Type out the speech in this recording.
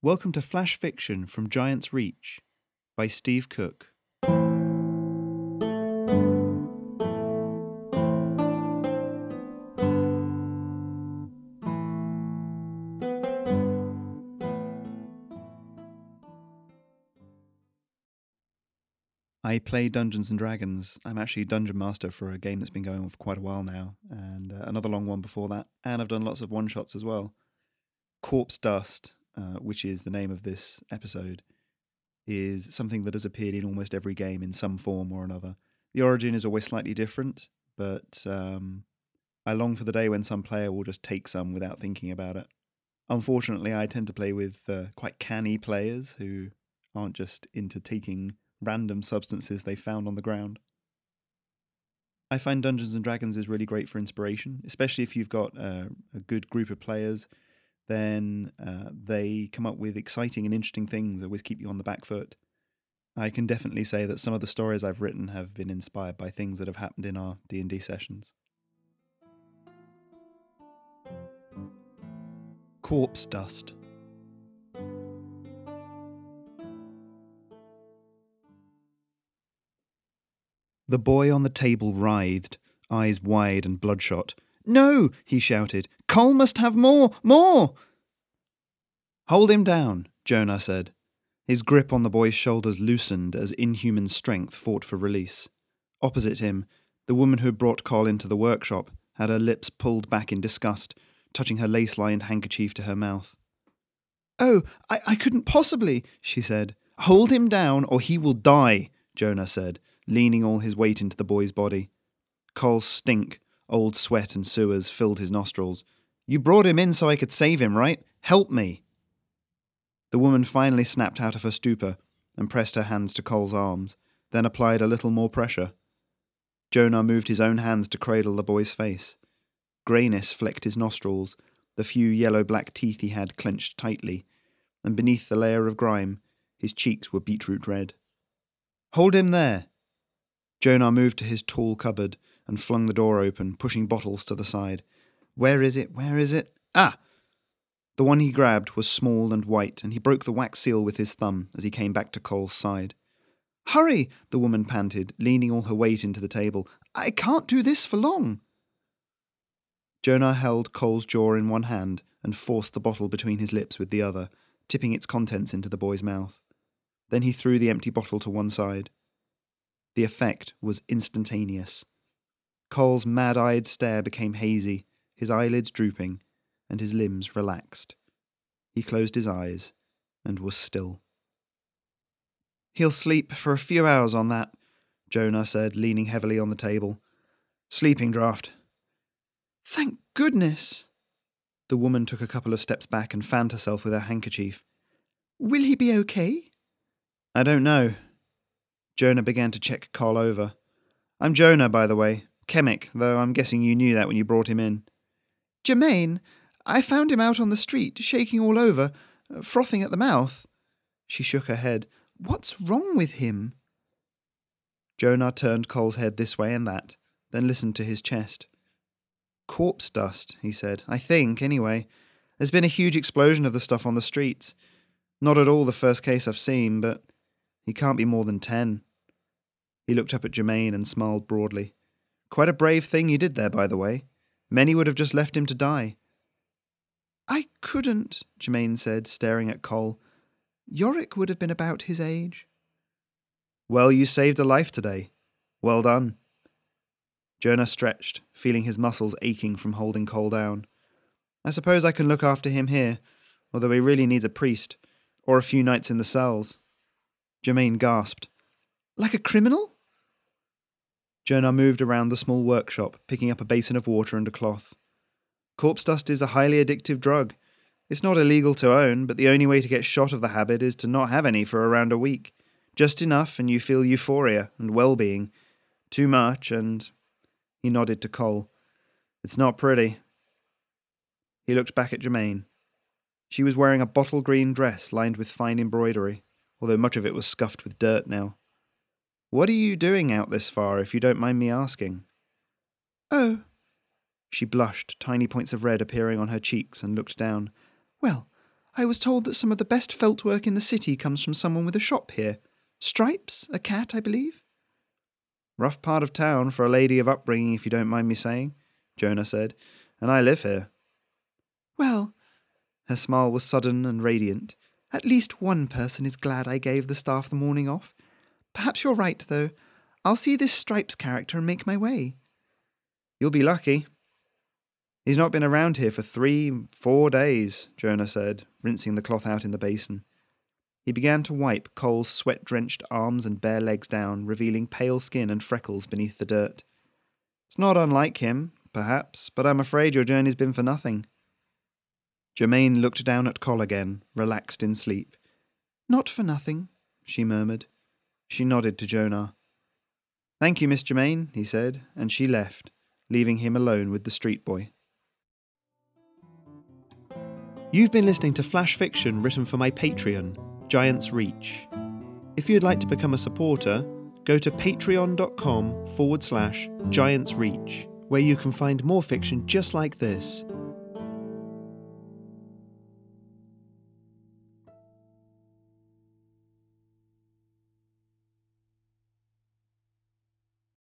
Welcome to Flash Fiction from Giant's Reach by Steve Cook. I play Dungeons and Dragons. I'm actually dungeon master for a game that's been going on for quite a while now, and uh, another long one before that. And I've done lots of one shots as well. Corpse Dust, uh, which is the name of this episode, is something that has appeared in almost every game in some form or another. The origin is always slightly different, but um, I long for the day when some player will just take some without thinking about it. Unfortunately, I tend to play with uh, quite canny players who aren't just into taking random substances they found on the ground. I find Dungeons and Dragons is really great for inspiration, especially if you've got uh, a good group of players. Then uh, they come up with exciting and interesting things that always keep you on the back foot. I can definitely say that some of the stories I've written have been inspired by things that have happened in our D and D sessions. Corpse dust. The boy on the table writhed, eyes wide and bloodshot. No, he shouted. Cole must have more, more. Hold him down, Jonah said. His grip on the boy's shoulders loosened as inhuman strength fought for release. Opposite him, the woman who brought Cole into the workshop had her lips pulled back in disgust, touching her lace lined handkerchief to her mouth. Oh, I, I couldn't possibly, she said. Hold him down, or he will die, Jonah said, leaning all his weight into the boy's body. Cole's stink, old sweat and sewers filled his nostrils. You brought him in so I could save him, right? Help me. The woman finally snapped out of her stupor and pressed her hands to Cole's arms, then applied a little more pressure. Jonah moved his own hands to cradle the boy's face. Greyness flecked his nostrils, the few yellow black teeth he had clenched tightly, and beneath the layer of grime, his cheeks were beetroot red. Hold him there, Jonah moved to his tall cupboard and flung the door open, pushing bottles to the side. Where is it? Where is it? Ah! The one he grabbed was small and white, and he broke the wax seal with his thumb as he came back to Cole's side. Hurry! the woman panted, leaning all her weight into the table. I can't do this for long. Jonah held Cole's jaw in one hand and forced the bottle between his lips with the other, tipping its contents into the boy's mouth. Then he threw the empty bottle to one side. The effect was instantaneous. Cole's mad eyed stare became hazy, his eyelids drooping, and his limbs relaxed. He closed his eyes and was still. He'll sleep for a few hours on that, Jonah said, leaning heavily on the table. Sleeping draught. Thank goodness. The woman took a couple of steps back and fanned herself with her handkerchief. Will he be okay? I don't know, Jonah began to check Cole over. I'm Jonah, by the way. Chemic, though I'm guessing you knew that when you brought him in. Germaine, I found him out on the street, shaking all over, uh, frothing at the mouth. She shook her head. What's wrong with him? Jonah turned Cole's head this way and that, then listened to his chest. Corpse dust, he said. I think, anyway. There's been a huge explosion of the stuff on the streets. Not at all the first case I've seen, but he can't be more than ten. He looked up at Germaine and smiled broadly. Quite a brave thing you did there, by the way. Many would have just left him to die. I couldn't, Germaine said, staring at Cole. Yorick would have been about his age. Well, you saved a life today. Well done. Jonah stretched, feeling his muscles aching from holding Cole down. I suppose I can look after him here, although he really needs a priest, or a few nights in the cells. Germaine gasped. Like a criminal? Jonah moved around the small workshop, picking up a basin of water and a cloth. Corpse dust is a highly addictive drug. It's not illegal to own, but the only way to get shot of the habit is to not have any for around a week. Just enough, and you feel euphoria and well being. Too much, and. He nodded to Cole. It's not pretty. He looked back at Germaine. She was wearing a bottle green dress lined with fine embroidery, although much of it was scuffed with dirt now. What are you doing out this far, if you don't mind me asking? Oh. She blushed, tiny points of red appearing on her cheeks, and looked down. Well, I was told that some of the best felt work in the city comes from someone with a shop here. Stripes, a cat, I believe. Rough part of town for a lady of upbringing, if you don't mind me saying, Jonah said, and I live here. Well, her smile was sudden and radiant. At least one person is glad I gave the staff the morning off. Perhaps you're right, though. I'll see this Stripes character and make my way. You'll be lucky. He's not been around here for three, four days, Jonah said, rinsing the cloth out in the basin. He began to wipe Cole's sweat drenched arms and bare legs down, revealing pale skin and freckles beneath the dirt. It's not unlike him, perhaps, but I'm afraid your journey's been for nothing. Germaine looked down at Cole again, relaxed in sleep. Not for nothing, she murmured. She nodded to Jonah. Thank you, Miss Germaine, he said, and she left, leaving him alone with the street boy. You've been listening to flash fiction written for my Patreon, Giant's Reach. If you'd like to become a supporter, go to patreon.com forward slash Giant's Reach, where you can find more fiction just like this